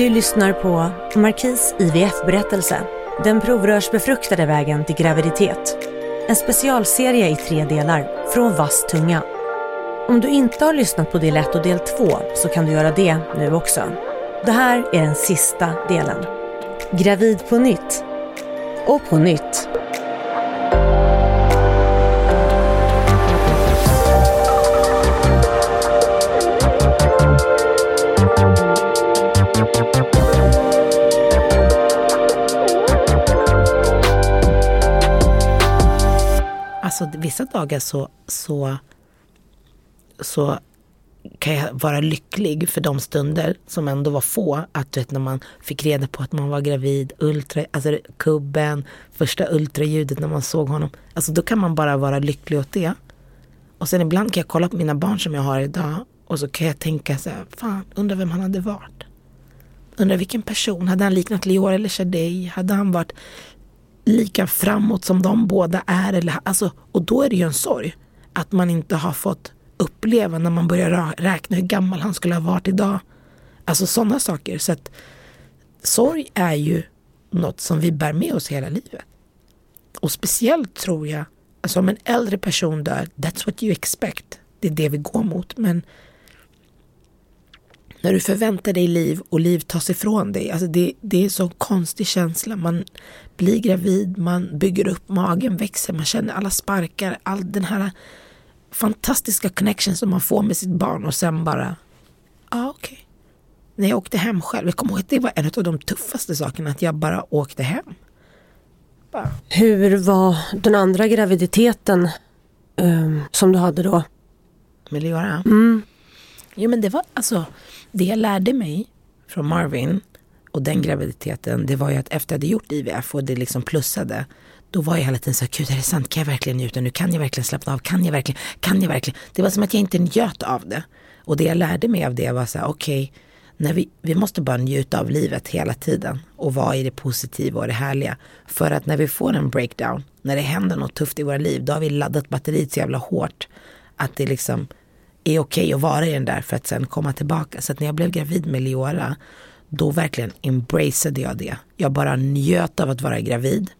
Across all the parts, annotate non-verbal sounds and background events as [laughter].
Du lyssnar på Markis IVF-berättelse. Den provrörsbefruktade vägen till graviditet. En specialserie i tre delar, från vass tunga. Om du inte har lyssnat på del 1 och del 2 så kan du göra det nu också. Det här är den sista delen. Gravid på nytt. Och på nytt. Vissa dagar så, så, så kan jag vara lycklig för de stunder som ändå var få. Att du vet, när man fick reda på att man var gravid, ultra, alltså kubben, första ultraljudet när man såg honom. Alltså då kan man bara vara lycklig åt det. Och sen ibland kan jag kolla på mina barn som jag har idag och så kan jag tänka så här, fan, undrar vem han hade varit. Undrar vilken person, hade han liknat Lior eller Shadej? Hade han varit lika framåt som de båda är? Eller, alltså, och då är det ju en sorg att man inte har fått uppleva när man börjar räkna hur gammal han skulle ha varit idag. Alltså sådana saker. Så att sorg är ju något som vi bär med oss hela livet. Och speciellt tror jag, alltså om en äldre person dör, that's what you expect. Det är det vi går mot. Men när du förväntar dig liv och liv tas ifrån dig, alltså det, det är så konstig känsla. Man blir gravid, man bygger upp magen, växer, man känner alla sparkar, all den här fantastiska connection som man får med sitt barn och sen bara, ja ah, okej. Okay. När jag åkte hem själv, jag kommer ihåg att det var en av de tuffaste sakerna, att jag bara åkte hem. Bara. Hur var den andra graviditeten um, som du hade då? Med Leora? Mm. Jo men det var alltså, det jag lärde mig från Marvin och den graviditeten, det var ju att efter jag hade gjort IVF och det liksom plussade, då var jag hela tiden så här, gud är det sant, kan jag verkligen njuta nu, kan jag verkligen slappna av, kan jag verkligen, kan jag verkligen. Det var som att jag inte njöt av det. Och det jag lärde mig av det var så här, okej, okay, vi, vi måste bara njuta av livet hela tiden och vara i det positiva och det härliga. För att när vi får en breakdown, när det händer något tufft i våra liv, då har vi laddat batteriet så jävla hårt att det liksom är okej okay att vara i den där för att sen komma tillbaka. Så att när jag blev gravid med Leora, då verkligen embraceade jag det. Jag bara njöt av att vara gravid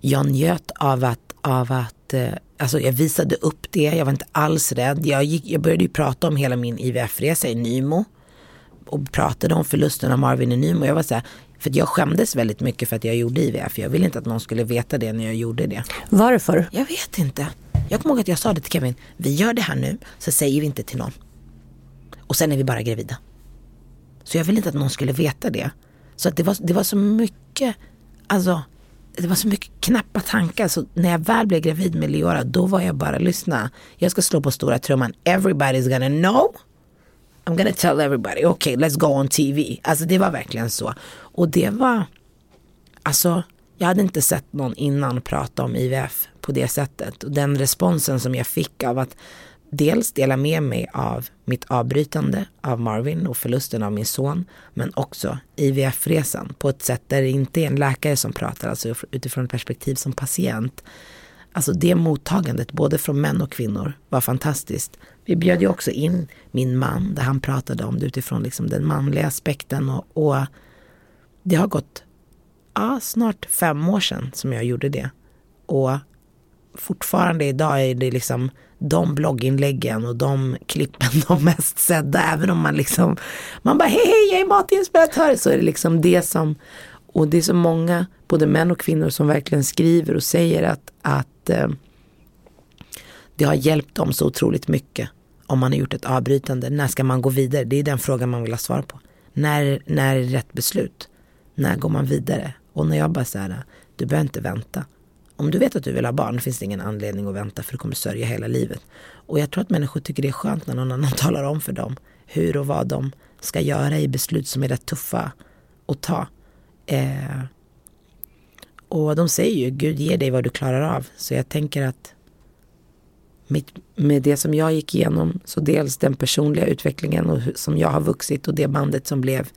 jag njöt av att, av att eh, alltså jag visade upp det, jag var inte alls rädd. Jag, gick, jag började ju prata om hela min IVF-resa i Nymo och pratade om förlusten av Marvin i Nymo. Jag var så här, för jag skämdes väldigt mycket för att jag gjorde IVF. Jag ville inte att någon skulle veta det när jag gjorde det. Varför? Jag vet inte. Jag kommer ihåg att jag sa det till Kevin. Vi gör det här nu, så säger vi inte till någon. Och sen är vi bara gravida. Så jag ville inte att någon skulle veta det. Så att det, var, det var så mycket, alltså det var så mycket knappa tankar så när jag väl blev gravid med Leora då var jag bara lyssna. Jag ska slå på stora trumman. Everybody's gonna know. I'm gonna tell everybody. Okay, let's go on TV. Alltså det var verkligen så. Och det var, alltså jag hade inte sett någon innan prata om IVF på det sättet. Och den responsen som jag fick av att dels dela med mig av mitt avbrytande av Marvin och förlusten av min son, men också IVF-resan på ett sätt där det inte är en läkare som pratar, alltså utifrån ett perspektiv som patient. Alltså det mottagandet, både från män och kvinnor, var fantastiskt. Vi bjöd ju också in min man, där han pratade om det utifrån liksom den manliga aspekten och, och det har gått ja, snart fem år sedan som jag gjorde det. Och fortfarande idag är det liksom de blogginläggen och de klippen de mest sedda. Även om man liksom, man bara hej hej jag är matinspiratör. Så är det liksom det som, och det är så många, både män och kvinnor som verkligen skriver och säger att, att eh, det har hjälpt dem så otroligt mycket. Om man har gjort ett avbrytande, när ska man gå vidare? Det är den frågan man vill ha svar på. När, när är det rätt beslut? När går man vidare? Och när jag bara så här, du behöver inte vänta. om du vet att du vill ha barn finns det ingen anledning att vänta för du kommer sörja hela livet. Och jag tror att människor tycker det är skönt när någon annan [laughs] talar om för dem hur och vad de ska göra i beslut som är rätt tuffa att ta. Eh, och de säger ju, Gud ger dig vad du klarar av. Så jag tänker att mitt, med det som jag gick igenom, så dels den personliga utvecklingen och som jag har vuxit och det bandet som blev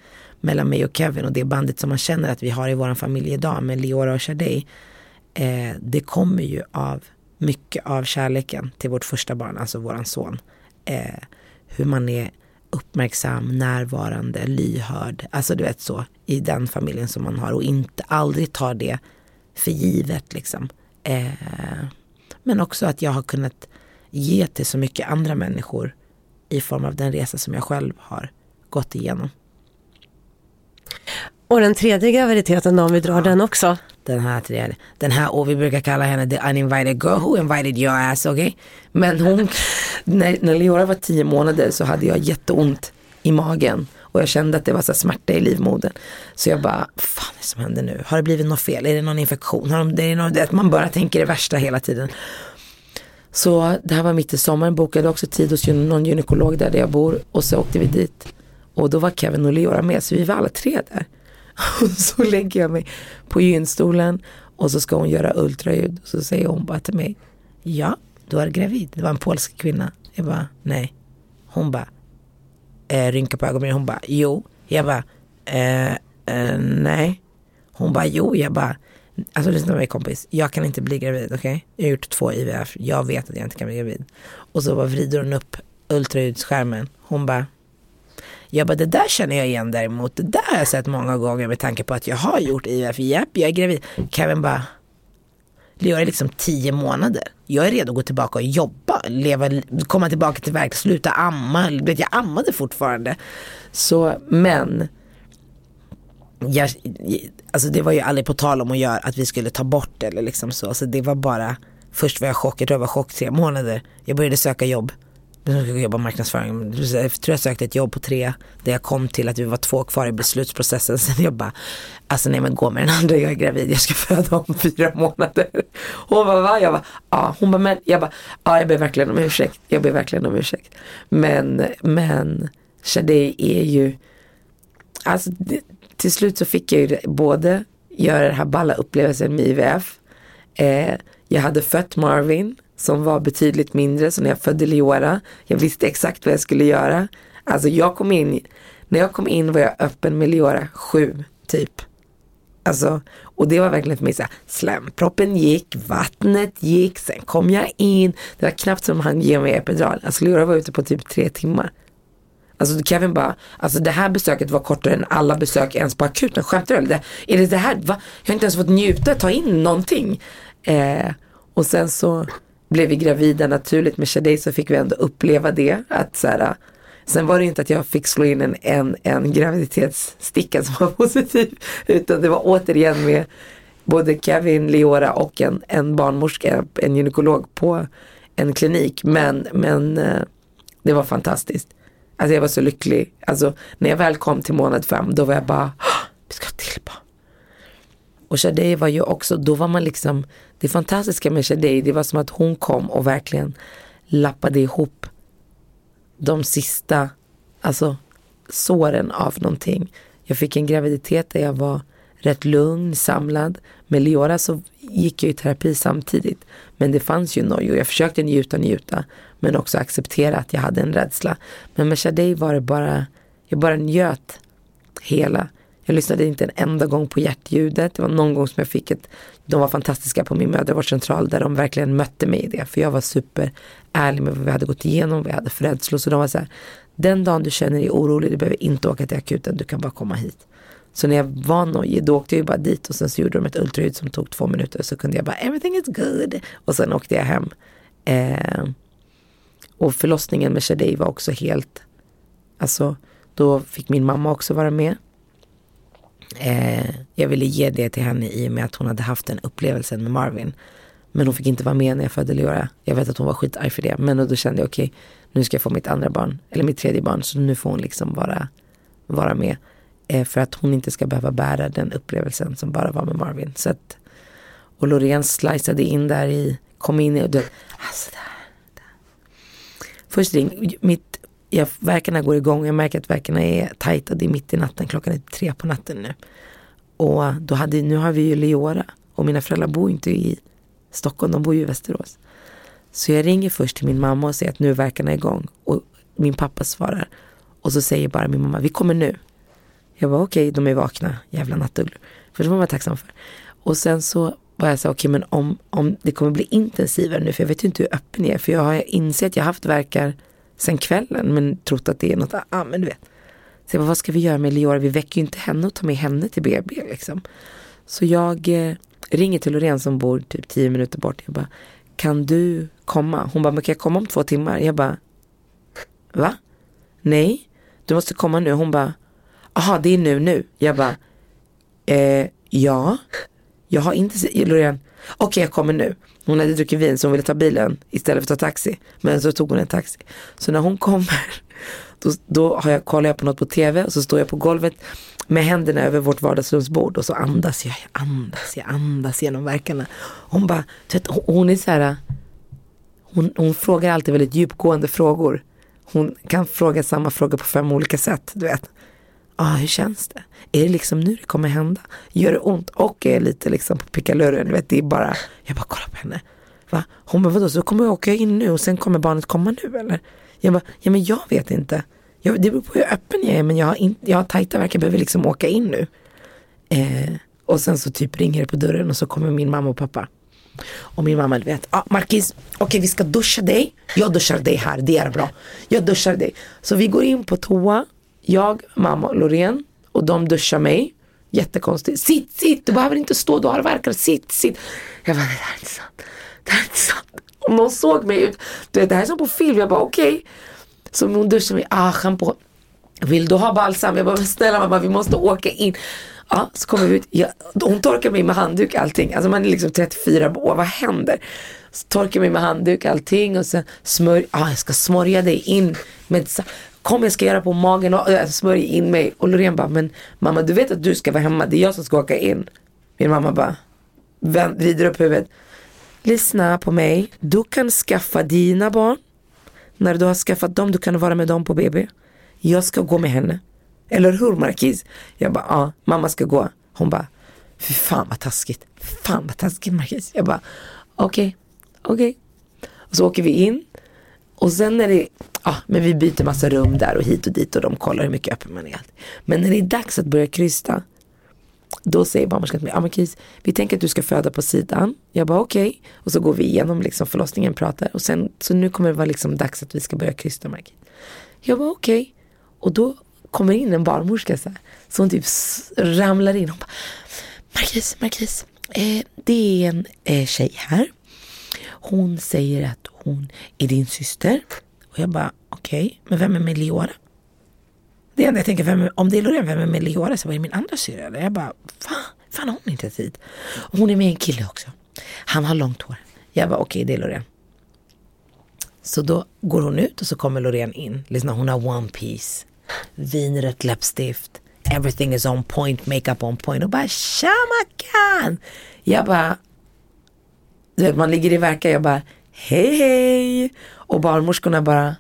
mellan mig och Kevin och det bandet som man känner att vi har i vår familj idag med Leora och Shadej. Eh, det kommer ju av mycket av kärleken till vårt första barn, alltså våran son. Eh, hur man är uppmärksam, närvarande, lyhörd, alltså du vet så, i den familjen som man har och inte aldrig tar det för givet liksom. Eh, men också att jag har kunnat ge till så mycket andra människor i form av den resa som jag själv har gått igenom. Och den tredje graviditeten om vi drar ja, den också. Den här tredje, den här, och vi brukar kalla henne the uninvited girl who invited your ass, okej? Okay? Men hon, när, när Leora var tio månader så hade jag jätteont i magen och jag kände att det var så smärta i livmodern. Så jag bara, fan är det som händer nu? Har det blivit något fel? Är det någon infektion? Har de, det är något, man bara tänker det värsta hela tiden. Så det här var mitt i sommaren, bokade också tid hos någon gynekolog där, där jag bor och så åkte vi dit. Och då var Kevin och Leora med så vi var alla tre där. [laughs] Och så lägger jag mig på gynstolen och så ska hon göra ultraljud. Och så säger hon bara till mig, ja du är gravid. Det var en polsk kvinna. Jag bara, nej. Hon bara, eh, rynkar på ögonbrynen. Hon bara, jo. Jag bara, eh, eh, nej. Hon bara, jo. Jag bara, alltså lyssna på mig kompis. Jag kan inte bli gravid, okej? Okay? Jag har gjort två IVF. Jag vet att jag inte kan bli gravid. Och så bara vrider hon upp ultraljudsskärmen. Hon bara, jag bara, det där känner jag igen däremot. Det där har jag sett många gånger med tanke på att jag har gjort IVF. Japp, jag är gravid. Kevin bara, Leo är liksom tio månader. Jag är redo att gå tillbaka och jobba, leva, komma tillbaka till verk, sluta amma. Jag ammade fortfarande. Så, men jag, alltså det var ju aldrig på tal om att göra att vi skulle ta bort det eller liksom så. Så det var bara, först var jag chock, jag tror jag var chock tre månader. Jag började söka jobb jag jobba marknadsföring. Jag tror jag sökte ett jobb på tre där jag kom till att vi var två kvar i beslutsprocessen. [laughs] Sen jag bara, alltså nej men gå med den andra, jag är gravid, jag ska föda om fyra månader. Hon bara, va? Jag bara, ja. Hon bara, men, jag bara, ja jag ber verkligen om ursäkt. Jag ber verkligen om ursäkt. Men, men Shadej är ju, alltså det, till slut så fick jag ju både göra den här balla upplevelsen med IVF. Eh, jag hade fött Marvin som var betydligt mindre. Så när jag födde Leora, jag visste exakt vad jag skulle göra. Alltså jag kom in, när jag kom in var jag öppen med Leora sju typ. Alltså, och det var verkligen för mig såhär, slemproppen gick, vattnet gick, sen kom jag in. Det var knappt som han ge mig epidural. Alltså Leora var ute på typ tre timmar. Alltså Kevin bara, alltså det här besöket var kortare än alla besök ens på akuten. Skämtar du eller? Är det det här? Va? Jag har inte ens fått njuta, ta in någonting. Eh, och sen så blev vi gravida naturligt med Shadej så fick vi ändå uppleva det. Att så här, sen var det inte att jag fick slå in en, en, en graviditetssticka som var [laughs] positiv. Utan det var återigen med både Kevin, Leora och en, en barnmorska, en gynekolog på en klinik. Men, men eh, det var fantastiskt. Alltså jag var så lycklig. Alltså när jag väl kom till månad fem då var jag bara, vi ska ha till barn. Och Shadej var ju också, då var man liksom, det fantastiska med Shadej, det var som att hon kom och verkligen lappade ihop de sista, alltså såren av någonting. Jag fick en graviditet där jag var rätt lugn, samlad. Med Leora så gick jag i terapi samtidigt. Men det fanns ju nojor. Jag försökte njuta, njuta. Men också acceptera att jag hade en rädsla. Men med Shadej var det bara, jag bara njöt hela. Jag lyssnade inte en enda gång på hjärtljudet. Det var någon gång som jag fick ett, de var fantastiska på min mödravårdscentral där de verkligen mötte mig i det. För jag var super ärlig med vad vi hade gått igenom, vad jag hade för rädslor. Så de var så här, den dagen du känner dig orolig, du behöver inte åka till akuten, du kan bara komma hit. Så när jag var nojig, då åkte jag ju bara dit och sen så gjorde de ett ultraljud som tog två minuter. Så kunde jag bara, everything is good. Och sen åkte jag hem. Eh, och förlossningen med Shadej var också helt, alltså då fick min mamma också vara med. Eh, jag ville ge det till henne i och med att hon hade haft den upplevelsen med Marvin. Men hon fick inte vara med när jag födde Leora. Jag vet att hon var skitarg för det. Men då kände jag okej, okay, nu ska jag få mitt andra barn. Eller mitt tredje barn. Så nu får hon liksom vara, vara med. Eh, för att hon inte ska behöva bära den upplevelsen som bara var med Marvin. Så att, Och Loreen sliceade in där i, kom in i, och du alltså där. Först ring, mitt, jag, verkarna går igång, jag märker att verkarna är tajta, det är mitt i natten, klockan är tre på natten nu. Och då hade, nu har vi ju Leora och mina föräldrar bor inte i Stockholm, de bor ju i Västerås. Så jag ringer först till min mamma och säger att nu är verkarna igång. Och min pappa svarar. Och så säger bara min mamma, vi kommer nu. Jag var okej, okay, de är vakna, jävla nattugglor. För det var man tacksam för. Och sen så var jag så okej okay, men om, om det kommer bli intensivare nu, för jag vet ju inte hur öppen jag är. För jag har insett att jag haft verkar sen kvällen, men trott att det är något, ja ah, men du vet. Så jag bara, vad ska vi göra med Leora? Vi väcker ju inte henne och tar med henne till BB liksom. Så jag eh, ringer till Loreen som bor typ tio minuter bort. Jag bara, kan du komma? Hon bara, men kan jag komma om två timmar? Jag bara, va? Nej, du måste komma nu. Hon bara, aha det är nu nu. Jag bara, eh, ja, jag har inte, Loreen, okej okay, jag kommer nu. Hon hade druckit vin så hon ville ta bilen istället för att ta taxi. Men så tog hon en taxi. Så när hon kommer, [laughs] då, då har jag, kollar jag på något på tv och så står jag på golvet med händerna över vårt vardagsrumsbord och så andas jag, jag andas, jag andas genom verkarna. Hon bara, vet, hon är så här, hon, hon frågar alltid väldigt djupgående frågor. Hon kan fråga samma fråga på fem olika sätt, du vet. Ah, hur känns det? Är det liksom nu det kommer hända? Gör det ont? Och är lite liksom på pickalurren, du vet, det är bara, jag bara kollar på henne. Va? Hon bara, vadå, så kommer jag åka in nu och sen kommer barnet komma nu eller? Jag bara, ja men jag vet inte. Jag, det beror på hur öppen jag är men jag har, in, jag har tajta verkar jag behöver liksom åka in nu. Eh, och sen så typ ringer det på dörren och så kommer min mamma och pappa. Och min mamma, du vet, ah, Markis, okej okay, vi ska duscha dig. Jag duschar dig här, det är bra. Jag duschar dig. Så vi går in på toa, jag, mamma och Loreen och de duschar mig. Jättekonstigt. Sitt, sitt, du behöver inte stå, du har verkar, sitt, sitt. Jag bara, det här är inte sant. Det här är inte sant. Om någon såg mig ut, du vet, det här är som på film. Jag bara okej. Okay. Så hon duschar mig, ah shampoo. Vill du ha balsam? Jag bara, snälla mamma vi måste åka in. Ja, så kommer vi ut. Ja, hon torkar mig med handduk allting. Alltså man är liksom 34 år, vad händer? Så torkar mig med handduk allting och sen smörj, ah, jag ska smörja dig in med Kom jag ska göra på magen och äh, smörja in mig. Och Loreen bara, men mamma du vet att du ska vara hemma, det är jag som ska åka in. Min mamma bara, vrider upp huvudet. Lyssna på mig, du kan skaffa dina barn. När du har skaffat dem, du kan vara med dem på BB. Jag ska gå med henne. Eller hur Markis? Jag bara, ja, mamma ska gå. Hon bara, fy fan vad taskigt. Fan vad taskigt Markis. Jag bara, okej, okay, okej. Okay. Och så åker vi in. Och sen när det, ja men vi byter massa rum där och hit och dit och de kollar hur mycket öppen man är. Men när det är dags att börja krysta. Då säger barnmorskan till mig, ja men vi tänker att du ska föda på sidan. Jag bara okej. Okay. Och så går vi igenom liksom förlossningen, pratar. Och sen, så nu kommer det vara liksom dags att vi ska börja krysta Margit. Jag bara okej. Okay. Och då kommer in en barnmorska så här. Så hon typ ramlar in. Hon bara, Margit, Markis, eh, det är en eh, tjej här. Hon säger att hon är din syster. Och jag bara, okej, okay, men vem är Meliora? Det enda jag tänker, vem, om det är Loreen, vem är Meliora? Så var det min andra syrra. Jag bara, va? Fan har hon inte tid? Och hon är med en kille också. Han har långt hår. Jag bara, okej okay, det är Loreen. Så då går hon ut och så kommer Loreen in. Lyssna, hon har one piece vinrött läppstift. Everything is on point, makeup on point. Och bara tja Mackan! Jag bara, du vet man ligger i verka, jag bara hej hej. Och barnmorskorna bara,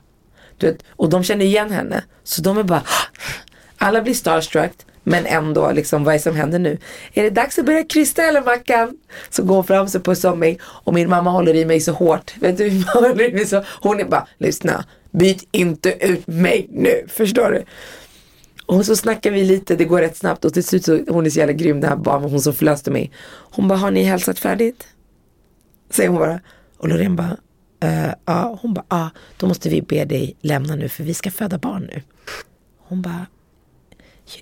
du vet, och de känner igen henne. Så de är bara, [gasps] alla blir starstruck. Men ändå, liksom, vad är det som händer nu? Är det dags att börja krysta eller Mackan? Så går hon fram och pussar om mig och min mamma håller i mig så hårt. Vet du, [laughs] hon är bara, lyssna, byt inte ut mig nu, förstår du? Och så snackar vi lite, det går rätt snabbt och till slut så, hon är så jävla grym det här barnet, hon som förlöste mig. Hon bara, har ni hälsat färdigt? Säger hon bara. Och Loreen bara, eh, ja. Hon bara, ja, då måste vi be dig lämna nu för vi ska föda barn nu. Hon bara,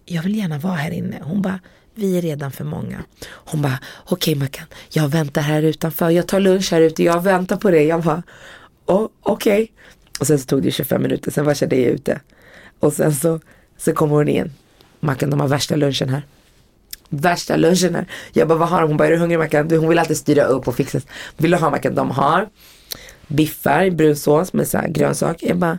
jag vill gärna vara här inne. Hon bara, vi är redan för många. Hon bara, okej okay, Mackan, jag väntar här utanför. Jag tar lunch här ute, jag väntar på dig. Jag bara, okej. Okay. Och sen så tog det 25 minuter, sen var jag ute. Och sen så, så kommer hon in. Mackan, de har värsta lunchen här. Värsta lunchen här. Jag bara, vad har de? Hon bara, är du hungrig Mackan? Hon vill alltid styra upp och fixa. Vill du ha Mackan? De har biffar, brunsås med så här grönsaker. Jag bara,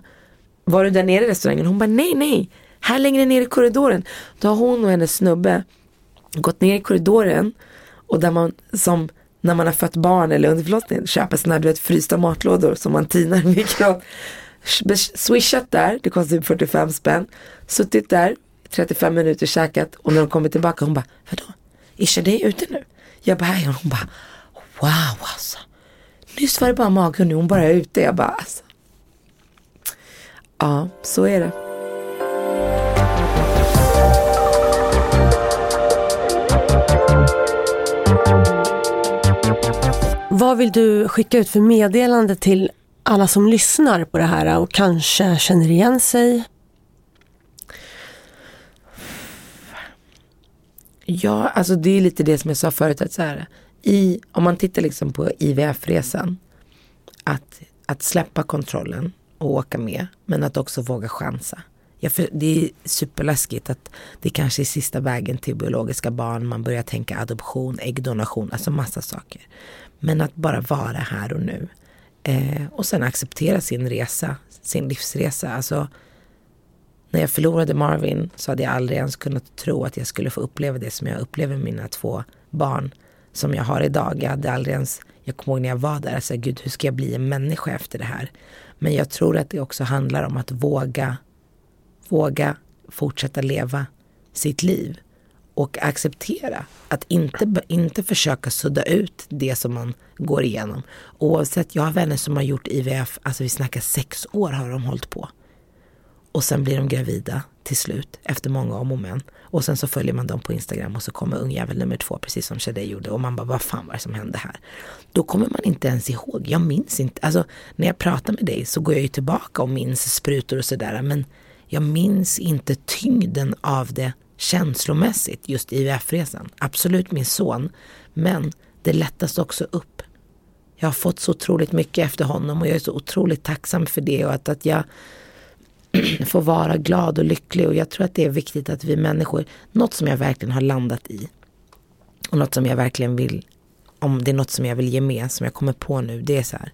var du där nere i restaurangen? Hon bara, nej, nej. Här längre ner i korridoren. Då har hon och hennes snubbe gått ner i korridoren. Och där man som när man har fött barn eller under förlossningen, köper sådana här du vet, frysta matlådor som man tinar i mikron. Swishat där, det kostar typ 45 spänn. Suttit där 35 minuter käkat och när de kommer tillbaka hon bara, vadå? Isha det är ute nu? Jag bara, här hon bara, wow alltså. Nyss var det bara magen nu hon bara är ute. Jag bara, alltså. Ja, så är det. Vad vill du skicka ut för meddelande till alla som lyssnar på det här och kanske känner igen sig? Ja, alltså det är lite det som jag sa förut. Att så här, i, om man tittar liksom på IVF-resan. Att, att släppa kontrollen och åka med. Men att också våga chansa. Ja, för det är superläskigt att det kanske är sista vägen till biologiska barn. Man börjar tänka adoption, äggdonation, alltså massa saker. Men att bara vara här och nu. Eh, och sen acceptera sin resa, sin livsresa. Alltså, när jag förlorade Marvin så hade jag aldrig ens kunnat tro att jag skulle få uppleva det som jag upplever med mina två barn som jag har idag. Jag hade aldrig ens, jag kommer ihåg när jag var där, alltså, gud hur ska jag bli en människa efter det här? Men jag tror att det också handlar om att våga, våga fortsätta leva sitt liv och acceptera att inte, inte försöka sudda ut det som man går igenom. Oavsett, jag har vänner som har gjort IVF, alltså vi snackar sex år har de hållit på. Och sen blir de gravida till slut efter många om och men. Och sen så följer man dem på Instagram och så kommer ungjävel nummer två precis som Shadi gjorde och man bara vad fan var det som hände här? Då kommer man inte ens ihåg, jag minns inte, alltså när jag pratar med dig så går jag ju tillbaka och minns sprutor och sådär men jag minns inte tyngden av det känslomässigt just IVF-resan. Absolut min son, men det lättas också upp. Jag har fått så otroligt mycket efter honom och jag är så otroligt tacksam för det och att, att jag [clears throat] få vara glad och lycklig och jag tror att det är viktigt att vi människor, något som jag verkligen har landat i och något som jag verkligen vill, om det är något som jag vill ge med, som jag kommer på nu, det är så här.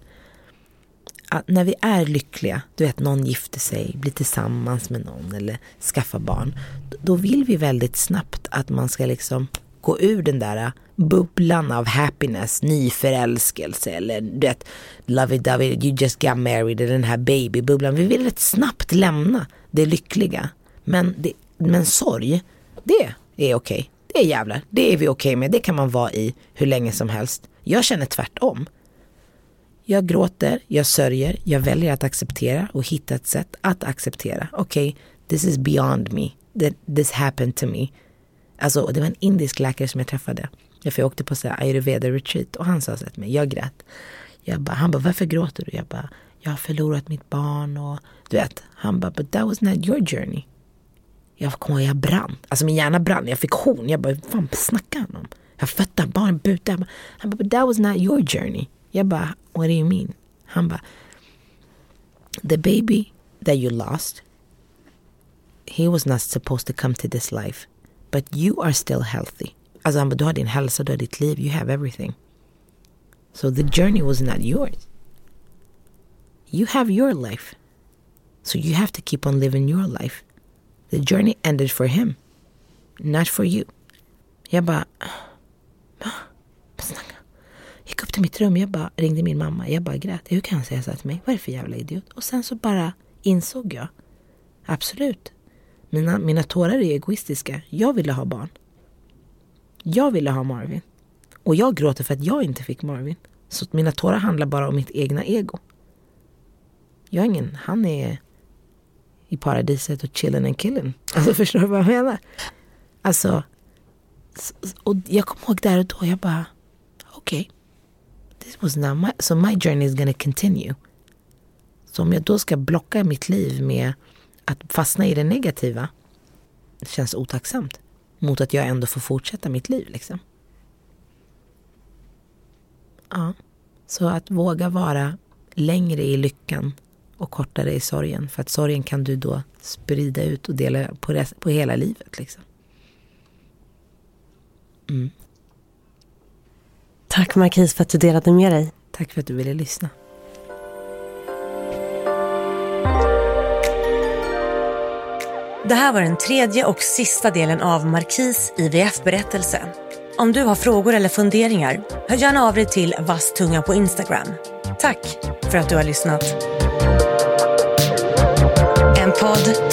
Att när vi är lyckliga, du vet någon gifter sig, blir tillsammans med någon eller skaffar barn. Då vill vi väldigt snabbt att man ska liksom gå ur den där bubblan av happiness, nyförälskelse eller du vet, lovey dovey, you just got married, eller den här babybubblan. Vi vill rätt snabbt lämna det lyckliga. Men, det, men sorg, det är okej. Okay. Det är jävlar, det är vi okej okay med. Det kan man vara i hur länge som helst. Jag känner tvärtom. Jag gråter, jag sörjer, jag väljer att acceptera och hitta ett sätt att acceptera. Okej, okay, this is beyond me. This happened to me. Alltså, det var en indisk läkare som jag träffade. Jag åkte på så här ayurveda retreat och han sa så till mig, jag grät. Jag bara, han bara, varför gråter du? Jag bara, jag har förlorat mitt barn och du vet. Han bara, but that was not your journey. Jag kommer ihåg, jag brann. Alltså min hjärna brann. Jag fick horn. Jag bara, vad fan snackar han om? Jag har fött barn, butar. Han bara, but that was not your journey. Jag bara, what do you mean? Han bara, the baby that you lost, he was not supposed to come to this life. But you are still healthy. Alltså han bara, du har din hälsa, du har ditt liv, you have everything. So the journey was not yours. You have your life. So you have to keep on living your life. The journey ended for him, not for you. Jag bara, ah, snacka. Gick upp till mitt rum, jag bara ringde min mamma, jag bara grät. Hur kan han säga så här till mig? Vad är det för jävla idiot? Och sen så bara insåg jag, absolut, mina, mina tårar är egoistiska. Jag ville ha barn. Jag ville ha Marvin. Och jag gråter för att jag inte fick Marvin. Så mina tårar handlar bara om mitt egna ego. Jag är ingen, han är i paradiset och chillen and killen. Alltså [laughs] förstår du vad jag menar? Alltså, och jag kommer ihåg där och då, jag bara, okej. Okay, this was not my, so my journey is gonna continue. Så om jag då ska blocka mitt liv med att fastna i det negativa känns otacksamt mot att jag ändå får fortsätta mitt liv. Liksom. Ja, så att våga vara längre i lyckan och kortare i sorgen. För att sorgen kan du då sprida ut och dela på, rest, på hela livet. Liksom. Mm. Tack Marquis för att du delade med dig. Tack för att du ville lyssna. Det här var den tredje och sista delen av Markis IVF-berättelse. Om du har frågor eller funderingar, hör gärna av dig till Vasstunga på Instagram. Tack för att du har lyssnat. En podd